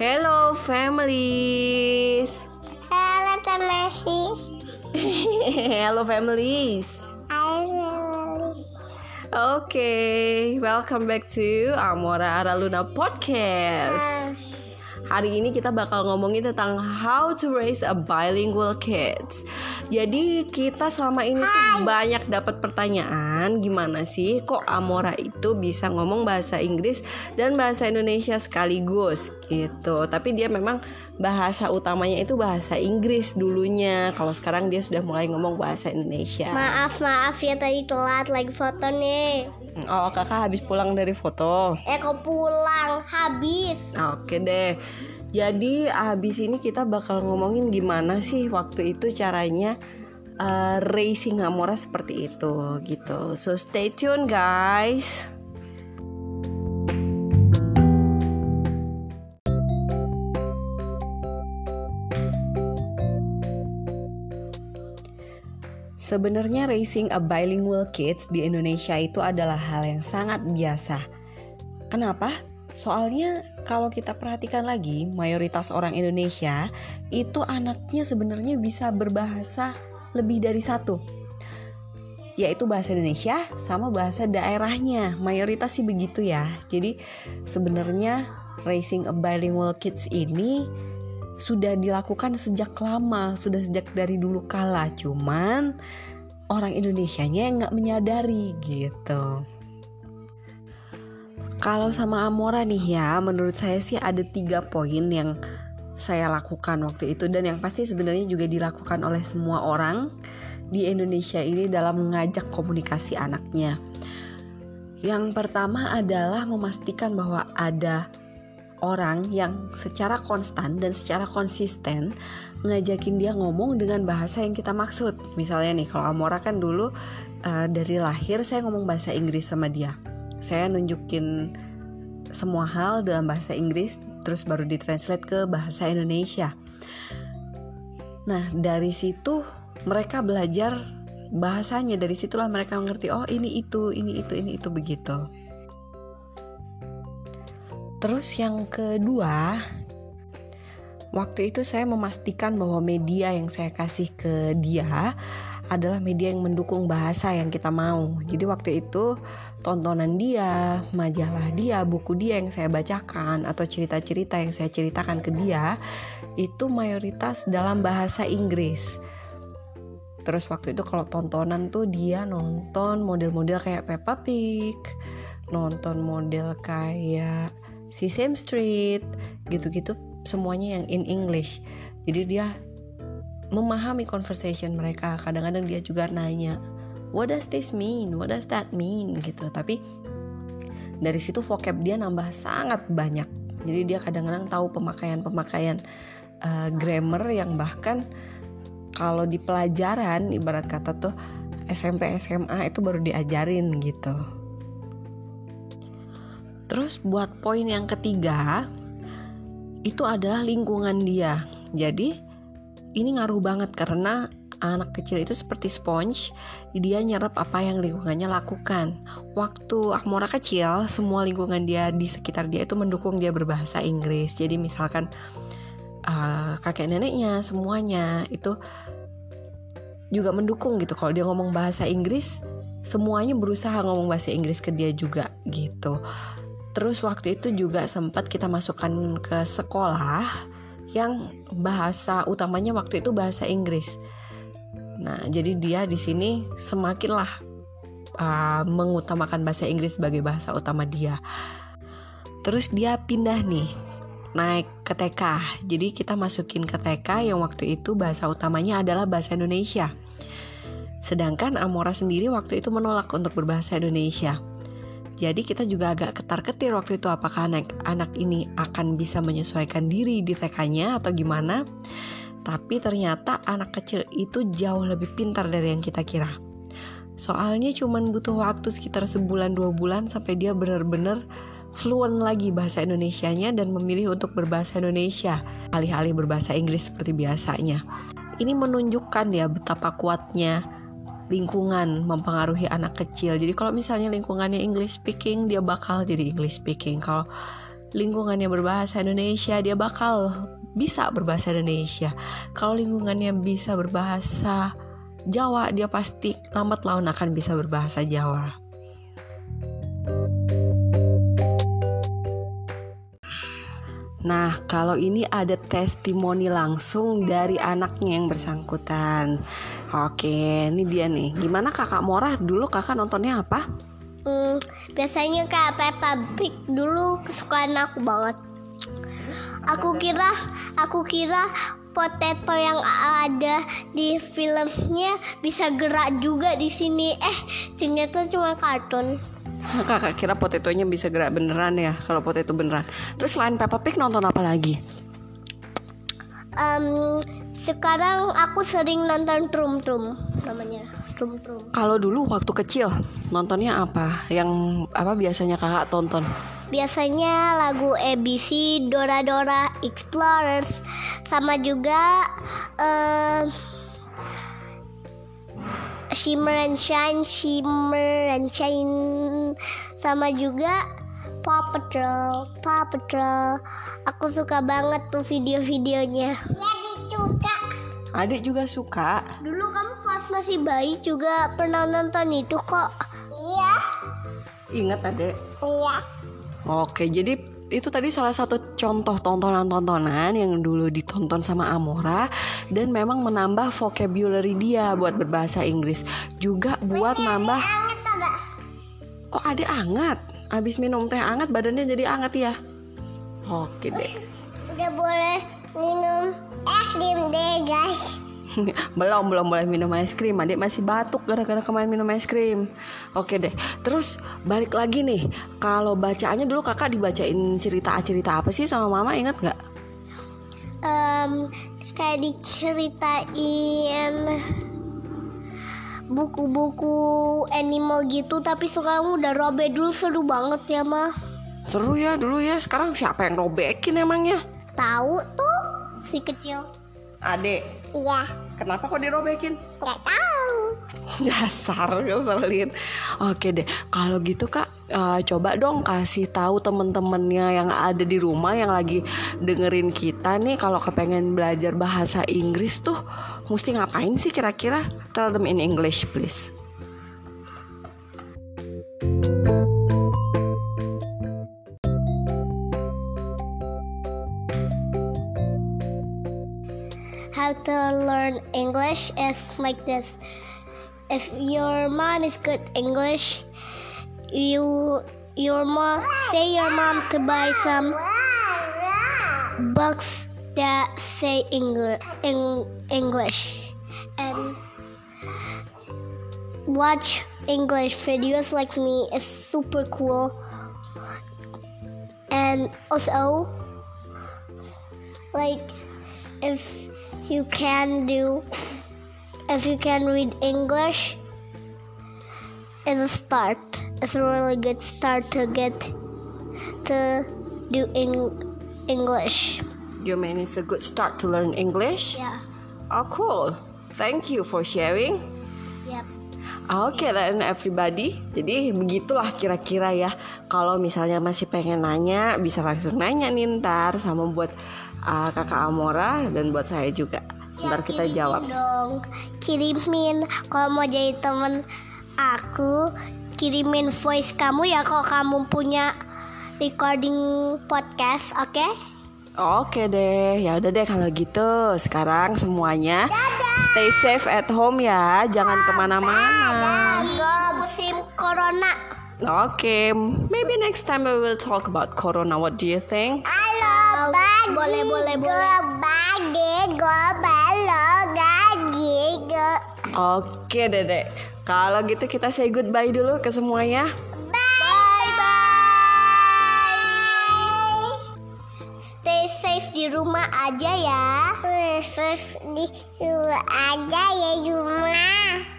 Hello families. Hello Tamesis. Hello families. Oke, welcome back to Amora Araluna Podcast. Hari ini kita bakal ngomongin tentang how to raise a bilingual kids. Jadi kita selama ini tuh banyak dapat pertanyaan gimana sih kok Amora itu bisa ngomong bahasa Inggris dan bahasa Indonesia sekaligus gitu. Tapi dia memang bahasa utamanya itu bahasa Inggris dulunya. Kalau sekarang dia sudah mulai ngomong bahasa Indonesia. Maaf maaf ya tadi telat lagi foto nih. Oh, kakak habis pulang dari foto. Eh kok pulang habis. Oke deh. Jadi habis ini kita bakal ngomongin gimana sih waktu itu caranya uh, racing Amora seperti itu gitu. So stay tune guys. Sebenarnya racing a bilingual kids di Indonesia itu adalah hal yang sangat biasa. Kenapa? Soalnya kalau kita perhatikan lagi, mayoritas orang Indonesia itu anaknya sebenarnya bisa berbahasa lebih dari satu. Yaitu bahasa Indonesia sama bahasa daerahnya. Mayoritas sih begitu ya. Jadi sebenarnya Raising a Bilingual Kids ini sudah dilakukan sejak lama, sudah sejak dari dulu kala. Cuman orang Indonesianya yang nggak menyadari gitu. Kalau sama Amora nih ya, menurut saya sih ada tiga poin yang saya lakukan waktu itu dan yang pasti sebenarnya juga dilakukan oleh semua orang di Indonesia ini dalam mengajak komunikasi anaknya. Yang pertama adalah memastikan bahwa ada orang yang secara konstan dan secara konsisten ngajakin dia ngomong dengan bahasa yang kita maksud. Misalnya nih, kalau Amora kan dulu uh, dari lahir saya ngomong bahasa Inggris sama dia saya nunjukin semua hal dalam bahasa Inggris terus baru ditranslate ke bahasa Indonesia. Nah, dari situ mereka belajar bahasanya dari situlah mereka mengerti oh ini itu, ini itu, ini itu begitu. Terus yang kedua, waktu itu saya memastikan bahwa media yang saya kasih ke dia adalah media yang mendukung bahasa yang kita mau. Jadi waktu itu tontonan dia, majalah dia, buku dia yang saya bacakan atau cerita-cerita yang saya ceritakan ke dia itu mayoritas dalam bahasa Inggris. Terus waktu itu kalau tontonan tuh dia nonton model-model kayak Peppa Pig, nonton model kayak Sesame Street, gitu-gitu semuanya yang in English. Jadi dia memahami conversation mereka. Kadang-kadang dia juga nanya what does this mean? What does that mean? Gitu. Tapi dari situ vocab dia nambah sangat banyak. Jadi dia kadang-kadang tahu pemakaian-pemakaian uh, grammar yang bahkan kalau di pelajaran ibarat kata tuh SMP SMA itu baru diajarin gitu terus buat poin yang ketiga itu adalah lingkungan dia jadi ini ngaruh banget karena anak kecil itu seperti sponge, dia nyerap apa yang lingkungannya lakukan. Waktu Akmora kecil, semua lingkungan dia di sekitar dia itu mendukung dia berbahasa Inggris. Jadi misalkan uh, kakek neneknya, semuanya itu juga mendukung gitu. Kalau dia ngomong bahasa Inggris, semuanya berusaha ngomong bahasa Inggris ke dia juga gitu. Terus waktu itu juga sempat kita masukkan ke sekolah yang bahasa utamanya waktu itu bahasa Inggris. Nah, jadi dia di sini semakinlah uh, mengutamakan bahasa Inggris sebagai bahasa utama dia. Terus dia pindah nih naik ke TK. Jadi kita masukin ke TK yang waktu itu bahasa utamanya adalah bahasa Indonesia. Sedangkan Amora sendiri waktu itu menolak untuk berbahasa Indonesia. Jadi kita juga agak ketar-ketir waktu itu apakah anak anak ini akan bisa menyesuaikan diri di TK-nya atau gimana. Tapi ternyata anak kecil itu jauh lebih pintar dari yang kita kira. Soalnya cuma butuh waktu sekitar sebulan dua bulan sampai dia benar-benar fluent lagi bahasa Indonesianya dan memilih untuk berbahasa Indonesia alih-alih berbahasa Inggris seperti biasanya. Ini menunjukkan ya betapa kuatnya lingkungan mempengaruhi anak kecil. Jadi kalau misalnya lingkungannya English speaking, dia bakal jadi English speaking. Kalau lingkungannya berbahasa Indonesia, dia bakal bisa berbahasa Indonesia. Kalau lingkungannya bisa berbahasa Jawa, dia pasti lambat laun akan bisa berbahasa Jawa. Nah, kalau ini ada testimoni langsung dari anaknya yang bersangkutan. Oke, ini dia nih. Gimana kakak Morah? Dulu kakak nontonnya apa? Hmm, biasanya kayak Peppa Pig dulu kesukaan aku banget. Aku kira, aku kira potato yang ada di filmnya bisa gerak juga di sini. Eh, ternyata cuma kartun. Kakak kira potetonya bisa gerak beneran ya kalau potato beneran. Terus selain Peppa Pig nonton apa lagi? Um, sekarang aku sering nonton Trum Trum namanya. Trum Trum. Kalau dulu waktu kecil nontonnya apa? Yang apa biasanya kakak tonton? Biasanya lagu ABC, Dora Dora Explorers, sama juga um, Shimmer and Shine, Shimmer and Shine, sama juga Paw Patrol, Paw Patrol. Aku suka banget tuh video-videonya. Iya, juga. Adik juga suka. Dulu kamu pas masih bayi juga pernah nonton itu kok. Iya. Ingat adek? Iya. Oke, jadi itu tadi salah satu contoh tontonan-tontonan yang dulu ditonton sama Amora dan memang menambah vocabulary dia buat berbahasa Inggris. Juga buat nambah Oh, ada anget. Abis minum teh anget badannya jadi anget ya. Oke deh. Udah boleh minum es krim deh, guys. belum belum boleh minum es krim adik masih batuk gara-gara kemarin minum es krim oke deh terus balik lagi nih kalau bacaannya dulu kakak dibacain cerita-cerita apa sih sama mama ingat nggak um, kayak diceritain buku-buku animal gitu tapi sekarang udah robek dulu seru banget ya mah seru ya dulu ya. Sekarang siapa yang robekin emangnya tahu tuh si kecil. Adek iya. Kenapa kok dirobekin? Nggak tahu dasar ngeselin oke deh kalau gitu kak uh, coba dong kasih tahu temen-temennya yang ada di rumah yang lagi dengerin kita nih kalau kepengen belajar bahasa Inggris tuh mesti ngapain sih kira-kira? Tell them in English please. How to learn English is like this. If your mom is good English, you your mom say your mom to buy some books that say English and watch English videos like me is super cool. And also like if you can do if you can read English it's a start. It's a really good start to get to do in English. you mean it's a good start to learn English Yeah. oh cool thank you for sharing Yep. Oke then everybody Jadi begitulah kira-kira ya Kalau misalnya masih pengen nanya Bisa langsung nanya nih ntar Sama buat uh, kakak Amora Dan buat saya juga Ntar kita kirimin jawab. dong. Kirimin. Kalau mau jadi temen aku, kirimin voice kamu ya kalau kamu punya recording podcast, oke? Oke deh. Ya udah deh kalau gitu. Sekarang semuanya Stay safe at home ya. Jangan ke mana-mana. Musim corona. Oke. Maybe next time we will talk about Corona. What do you think? Halo, boleh boleh boleh. Bagi Oke deh Kalau gitu kita say goodbye dulu ke semuanya Bye bye. Stay safe di rumah aja ya. Safe di rumah aja ya rumah.